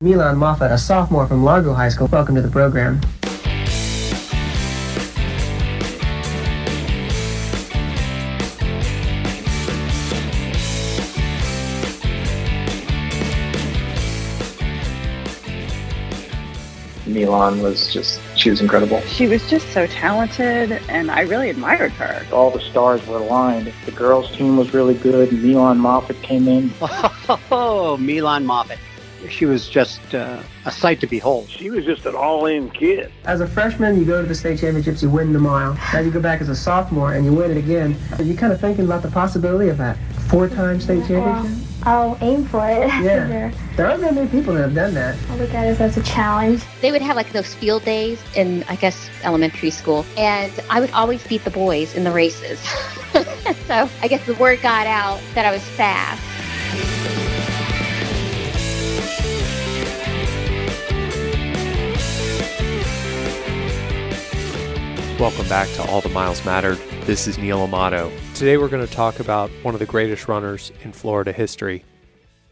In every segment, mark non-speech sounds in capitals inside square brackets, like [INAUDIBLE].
MyLan Moffat, a sophomore from Largo High School. Welcome to the program. MyLan was just, she was incredible. She was just so talented, and I really admired her. All the stars were aligned. The girls' team was really good. MyLan Moffat came in. [LAUGHS] Oh, MyLan Moffat. She was just uh, a sight to behold. She was just an all-in kid. As a freshman, you go to the state championships, you win the mile. Now you go back as a sophomore and you win it again. Are you kind of thinking about the possibility of that four-time state championship? I'll aim for it. [LAUGHS] Yeah. There aren't that many people that have done that. I'll look at it as a challenge. They would have like those field days in, I guess, elementary school, and I would always beat the boys in the races. [LAUGHS] so I guess the word got out that I was fast. Welcome back to All the Miles Mattered. This is Neil Amato. Today we're going to talk about one of the greatest runners in Florida history.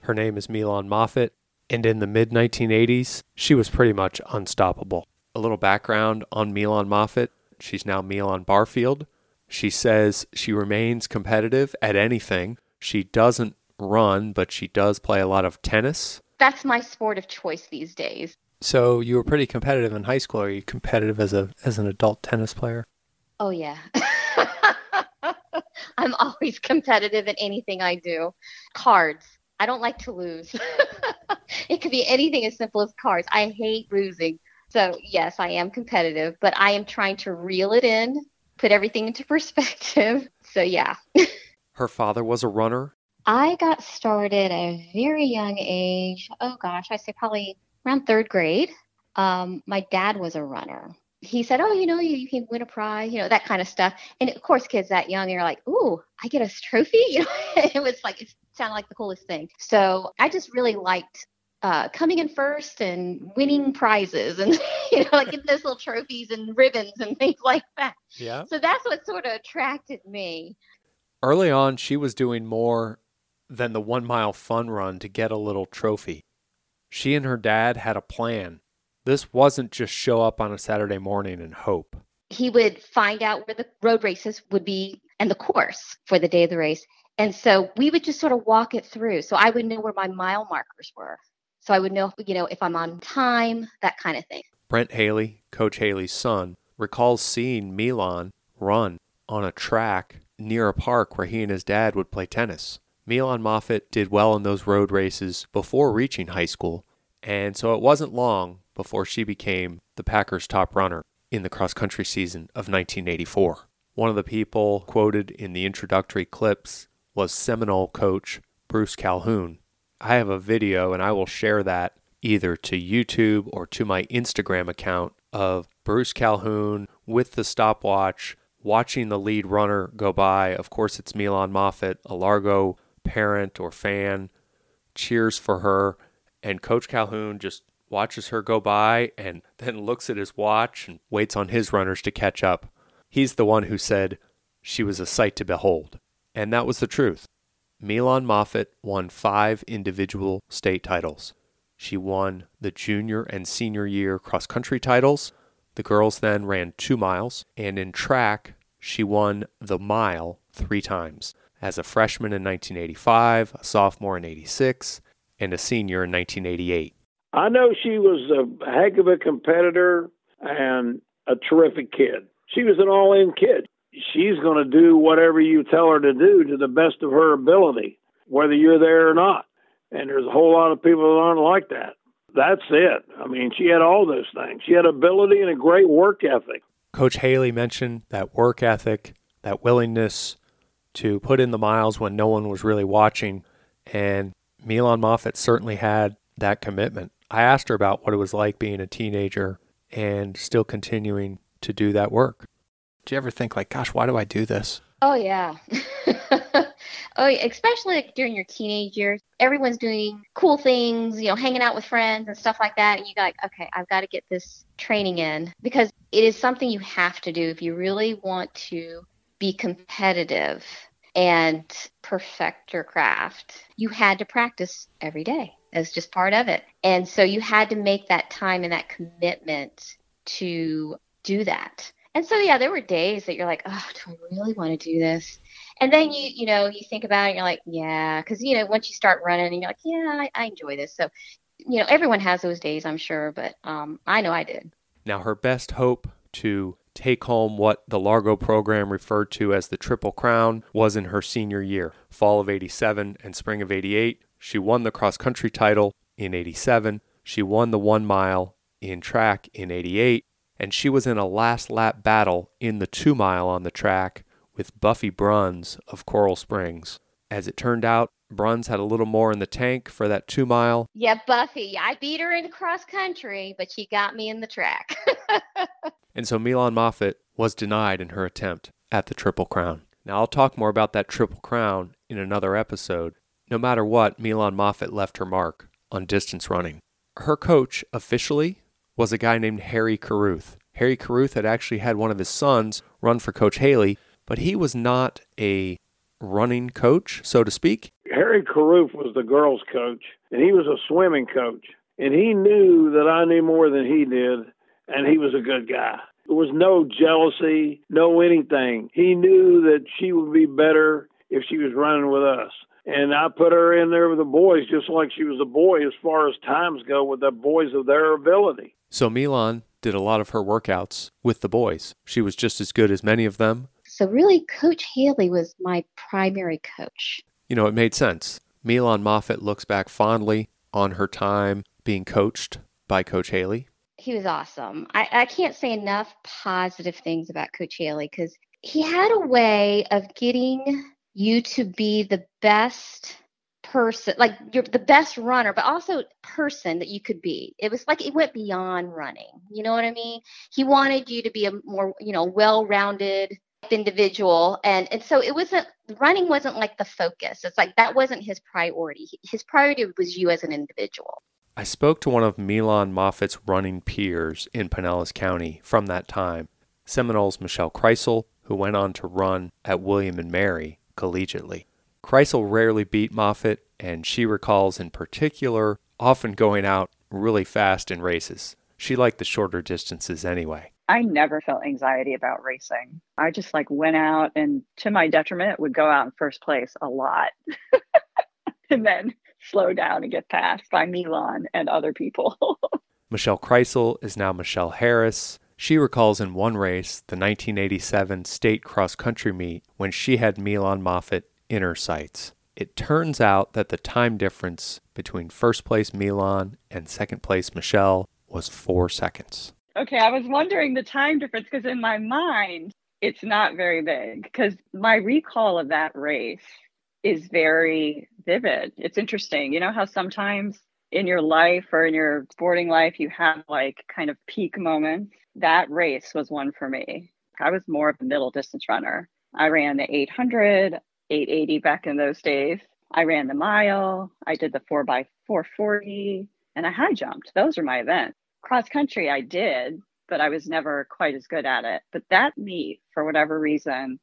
Her name is MyLan Moffat, and in the mid 1980s, she was pretty much unstoppable. A little background on MyLan Moffat she's now MyLan Barfield. She says she remains competitive at anything. She doesn't run, but she does play a lot of tennis. That's my sport of choice these days. So you were pretty competitive in high school. Are you competitive as a as an adult tennis player? Oh, yeah. [LAUGHS] I'm always competitive in anything I do. Cards. I don't like to lose. [LAUGHS] it could be anything as simple as cards. I hate losing. So, yes, I am competitive, but I am trying to reel it in, put everything into [LAUGHS] perspective. So, yeah. Her father was a runner. I got started at a very young age. Oh, gosh, I say probably around third grade. Um, my dad was a runner. He said, "Oh, you know, you, you can win a prize, you know, that kind of stuff." And of course, kids that young, you're like, "Ooh, I get a trophy!" [LAUGHS] You know, it was like it sounded like the coolest thing. So I just really liked uh, coming in first and winning prizes, and [LAUGHS] you know, like getting those little trophies and ribbons and things like that. Yeah. So that's what sort of attracted me. Early on, she was doing more than the one mile fun run to get a little trophy. She and her dad had a plan. This wasn't just show up on a Saturday morning and hope. He would find out where the road races would be and the course for the day of the race. And so we would just sort of walk it through. So I would know where my mile markers were. So I would know, you know, if I'm on time, that kind of thing. Brent Haley, Coach Haley's son, recalls seeing MyLan run on a track near a park where he and his dad would play tennis. MyLan Moffat did well in those road races before reaching high school, and so it wasn't long before she became the Packers' top runner in the cross country season of 1984. One of the people quoted in the introductory clips was Seminole coach Bruce Calhoun. I have a video and I will share that either to YouTube or to my Instagram account of Bruce Calhoun with the stopwatch watching the lead runner go by. Of course, it's MyLan Moffat, a Largo parent or fan, cheers for her, and Coach Calhoun just watches her go by and [LAUGHS] then looks at his watch and waits on his runners to catch up. He's the one who said she was a sight to behold. And that was the truth. MyLan Moffat won five individual state titles. She won the junior and senior year cross country titles. The girls then ran two miles, and in track, she won the mile three times as a freshman in 1985, a sophomore in 86, and a senior in 1988. I know she was a heck of a competitor and a terrific kid. She was an all in kid. She's going to do whatever you tell her to do to the best of her ability, whether you're there or not. And there's a whole lot of people that aren't like that. That's it. I mean, she had all those things. She had ability and a great work ethic. Coach Haley mentioned that work ethic, that willingness to put in the miles when no one was really watching. And MyLan Moffat certainly had that commitment. I asked her about what it was like being a teenager and still continuing to do that work. Do you ever think like, gosh, why do I do this? Oh yeah. [LAUGHS] oh, yeah. especially like during your teenage years, everyone's doing cool things, you know, hanging out with friends and stuff like that. And you got like, okay, I've got to get this training in because it is something you have to do if you really want to be competitive and perfect your craft. You had to practice every day. It's just part of it. And so you had to make that time and that commitment to do that. And so yeah, there were days that you're like, oh, do I really want to do this? And then you, you know, you think about it, and you're like, yeah, because you know, once you start running, and you're like, yeah, I, I enjoy this. So, you know, everyone has those days, I'm sure, but um, I know I did. Now, her best hope to take home what the Largo program referred to as the Triple Crown was in her senior year, fall of 87 and spring of 88. She won the cross country title in 87. She won the one mile in track in 88. And she was in a last lap battle in the two mile on the track with Buffy Bruns of Coral Springs. As it turned out, Bruns had a little more in the tank for that two mile. Yeah, Buffy. I beat her in cross country, but she got me in the track. [LAUGHS] and so MyLan Moffat was denied in her attempt at the Triple Crown. Now, I'll talk more about that Triple Crown in another episode. No matter what, MyLan Moffat left her mark on distance running. Her coach officially was a guy named Harry Carruth. Harry Carruth had actually had one of his sons run for Coach Haley, but he was not a running coach, so to speak. Harry Carruth was the girls' coach, and he was a swimming coach. And he knew that I knew more than he did, and he was a good guy. There was no jealousy, no anything. He knew that she would be better if she was running with us. And I put her in there with the boys just like she was a boy as far as times go with the boys of their ability. So MyLan did a lot of her workouts with the boys. She was just as good as many of them. So really, Coach Haley was my primary coach. You know, it made sense. MyLan Moffat looks back fondly on her time being coached by Coach Haley. He was awesome. I, I can't say enough positive things about Coach Haley because he had a way of getting you to be the best person like you're the best runner but also person that you could be. It was like it went beyond running you know what i mean? He wanted you to be a more you know well-rounded individual and and so it wasn't running wasn't like the focus. It's like that wasn't his priority. His priority was you as an individual i spoke to one of mylan moffat's running peers in pinellas county from that time seminoles michelle kreisel who went on to run at william and mary collegiately kreisel rarely beat moffat and she recalls in particular often going out really fast in races she liked the shorter distances anyway I never felt anxiety about racing. I just like went out and to my detriment would go out in first place a lot. [LAUGHS] and then slow down and get passed by MyLan and other people. [LAUGHS] Michelle Kreisel is now Michelle Harris. She recalls in one race, the 1987 state cross country meet, when she had MyLan Moffat in her sights. It turns out that the time difference between first place MyLan and second place Michelle was four seconds. Okay, I was wondering the time difference because in my mind, it's not very big because my recall of that race is very vivid. It's interesting. You know how sometimes in your life or in your sporting life, you have like kind of peak moments? That race was one for me. I was more of a middle distance runner. I ran the 800, 880 back in those days. I ran the mile. I did the 4 by 440 and I high jumped. Those are my events cross country I did, but I was never quite as good at it. But that meet, for whatever reason,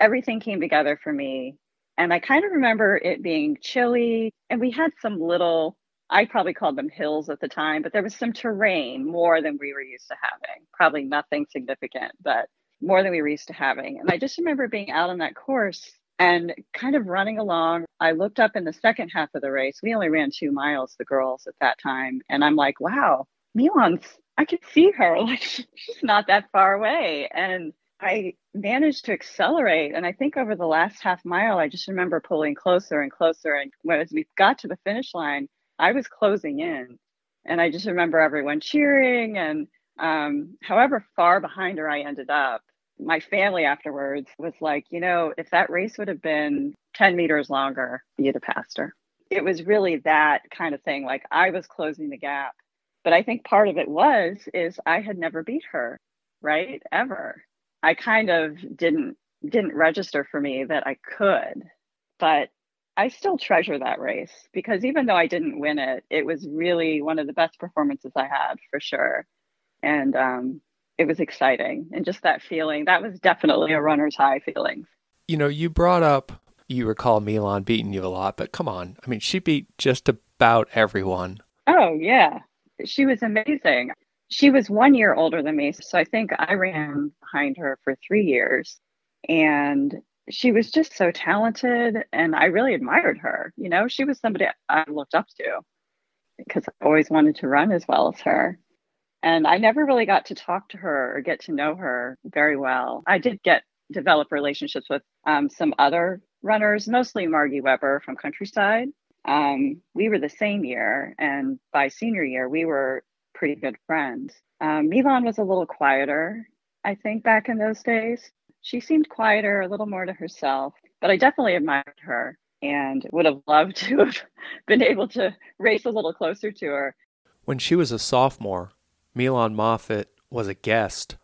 everything came together for me. And I kind of remember it being chilly, and we had some little, I probably called them hills at the time, but there was some terrain more than we were used to having. Probably nothing significant, but more than we were used to having. And I just remember being out on that course and kind of running along. I looked up in the second half of the race. We only ran two miles, the girls at that time. And I'm like, wow, MyLan's, I can see her. [LAUGHS] Like she's not that far away. And I managed to accelerate. And I think over the last half mile, I just remember pulling closer and closer. And as we got to the finish line, I was closing in. And I just remember everyone cheering. And um, however far behind her I ended up, my family afterwards was like, you know, if that race would have been 10 meters longer, you'd have passed her. It was really that kind of thing. Like I was closing the gap but I think part of it was is I had never beat her, right? Ever. I kind of didn't didn't register for me that I could. But I still treasure that race because even though I didn't win it, it was really one of the best performances I had for sure. And um, it was exciting. And just that feeling, that was definitely a runner's high feeling. You know, you brought up, you recall MyLan beating you a lot, but come on. I mean, she beat just about everyone. Oh, yeah. She was amazing. She was one year older than me. So I think I ran behind her for three years. And she was just so talented. And I really admired her. You know, she was somebody I looked up to because I always wanted to run as well as her. And I never really got to talk to her or get to know her very well. I did get develop relationships with um, some other runners, mostly Margie Weber from Countryside. Um, we were the same year, and by senior year, we were pretty good friends. Um, MyLan was a little quieter, I think, back in those days. She seemed quieter, a little more to herself, but I definitely admired her and would have loved [LAUGHS] to have been able to race a little closer to her. When she was a sophomore, MyLan Moffat was a guest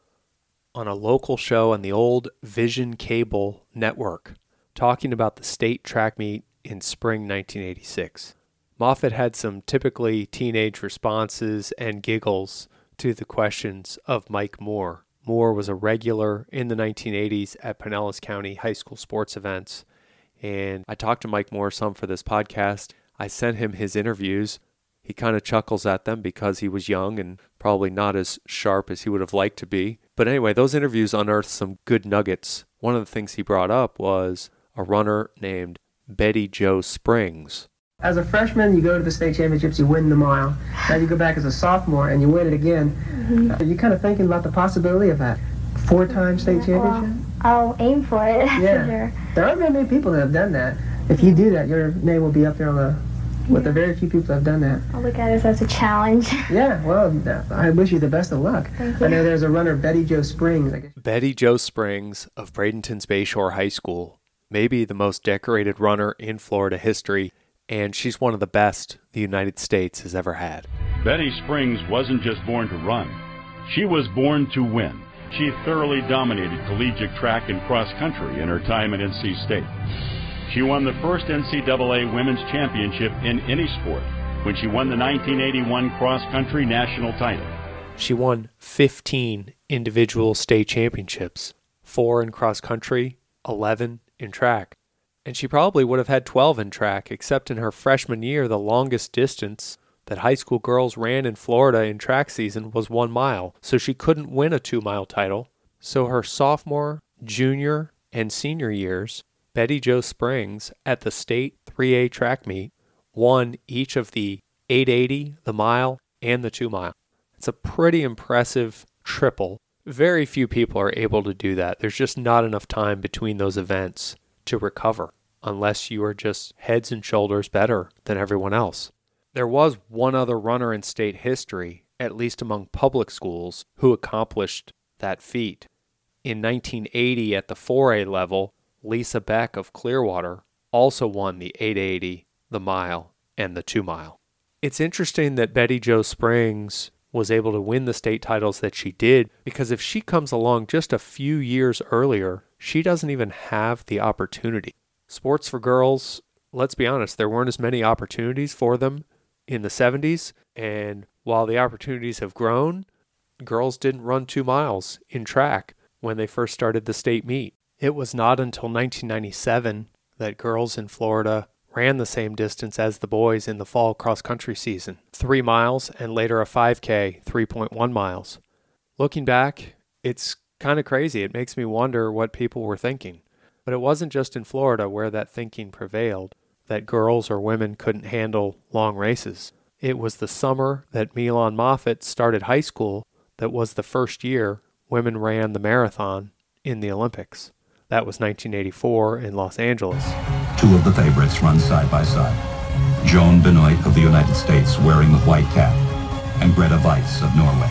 on a local show on the old Vision Cable network talking about the state track meet in spring 1986. Moffat had some typically teenage responses and giggles to the questions of Mike Moore. Moore was a regular in the 1980s at Pinellas County high school sports events, and I talked to Mike Moore some for this podcast. I sent him his interviews. He kind of chuckles at them because he was young and probably not as sharp as he would have liked to be. But anyway, those interviews unearthed some good nuggets. One of the things he brought up was a runner named Betty Jo Springs. As a freshman, you go to the state championships, you win the mile. Now you go back as a sophomore and you win it again. Mm-hmm. Are you kind of thinking about the possibility of that four-time state championship? Well, I'll aim for it. [LAUGHS] Yeah. Sure. There aren't very many people that have done that. If you do that, your name will be up there on the with the very few people that have done that. I'll look at it as a challenge. [LAUGHS] Yeah, well, I wish you the best of luck. Thank you. I know there's a runner, Betty Jo Springs. I guess. Betty Jo Springs of Bradenton's Bayshore High School, maybe the most decorated runner in Florida history, and she's one of the best the United States has ever had. Betty Springs wasn't just born to run, she was born to win. She thoroughly dominated collegiate track and cross country in her time at NC State. She won the first NCAA Women's Championship in any sport when she won the 1981 cross country national title. She won 15 individual state championships, four in cross country, 11 in track. And she probably would have had 12 in track, except in her freshman year, the longest distance that high school girls ran in Florida in track season was one mile, so she couldn't win a two mile title. So her sophomore, junior, and senior years, Betty Jo Springs at the state 3A track meet won each of the 880, the mile, and the two mile. It's a pretty impressive triple. Very few people are able to do that. There's just not enough time between those events to recover unless you are just heads and shoulders better than everyone else. There was one other runner in state history, at least among public schools, who accomplished that feat. In 1980, at the 4A level, Lisa Beck of Clearwater also won the 880, the mile, and the two mile. It's interesting that Betty Jo Springs was able to win the state titles that she did because if she comes along just a few years earlier, she doesn't even have the opportunity. Sports for girls, let's be honest, there weren't as many opportunities for them in the 70s, and while the opportunities have grown, girls didn't run two miles in track when they first started the state meet. It was not until 1997 that girls in Florida ran the same distance as the boys in the fall cross country season three miles and later a 5K, 3.1 miles. Looking back, it's kind of crazy. It makes me wonder what people were thinking. But it wasn't just in Florida where that thinking prevailed that girls or women couldn't handle long races. It was the summer that MyLan Moffat started high school that was the first year women ran the marathon in the Olympics. That was 1984 in Los Angeles. Two of the favorites run side by side. Joan Benoit of the United States wearing the white cap, and Grete Waitz of Norway.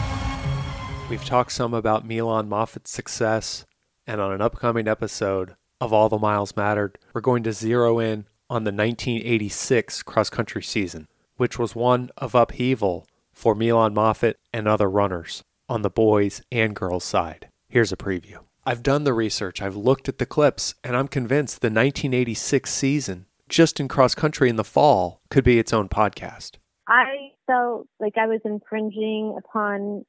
We've talked some about MyLan Moffat's success, and on an upcoming episode of All the Miles Mattered, we're going to zero in on the 1986 cross country season, which was one of upheaval for MyLan Moffat and other runners on the boys and girls side. Here's a preview. I've done the research, I've looked at the clips, and I'm convinced the 1986 season, just in cross country in the fall, could be its own podcast. I felt like I was infringing upon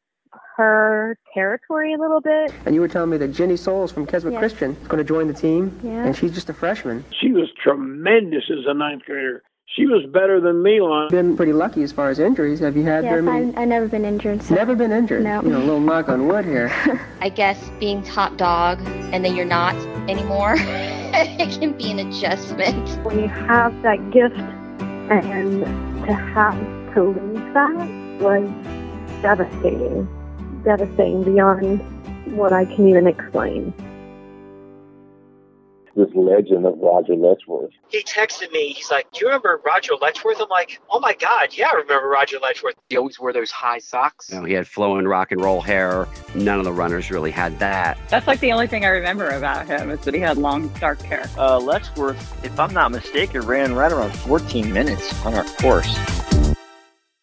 her territory a little bit. And you were telling me that Jenny Souls from Keswick Yeah. Christian is going to join the team, Yeah. and she's just a freshman. She was tremendous as a ninth grader. She was better than MyLan. Been pretty lucky as far as injuries. Have you had very Yes, many? I've, I've never been injured. So. Never been injured. No. You know, a little knock on wood here. [LAUGHS] I guess being top dog and then you're not anymore, [LAUGHS] it can be an adjustment. When you have that gift and to have to lose that was devastating. Devastating beyond what I can even explain. This legend of Roger Letchworth. He texted me. He's like, "Do you remember Roger Letchworth?" I'm like, "Oh my God, yeah, I remember Roger Letchworth." He always wore those high socks. You know, he had flowing rock and roll hair. None of the runners really had that. That's like the only thing I remember about him is that he had long, dark hair. Uh, Letchworth, if I'm not mistaken, ran right around 14 minutes on our course.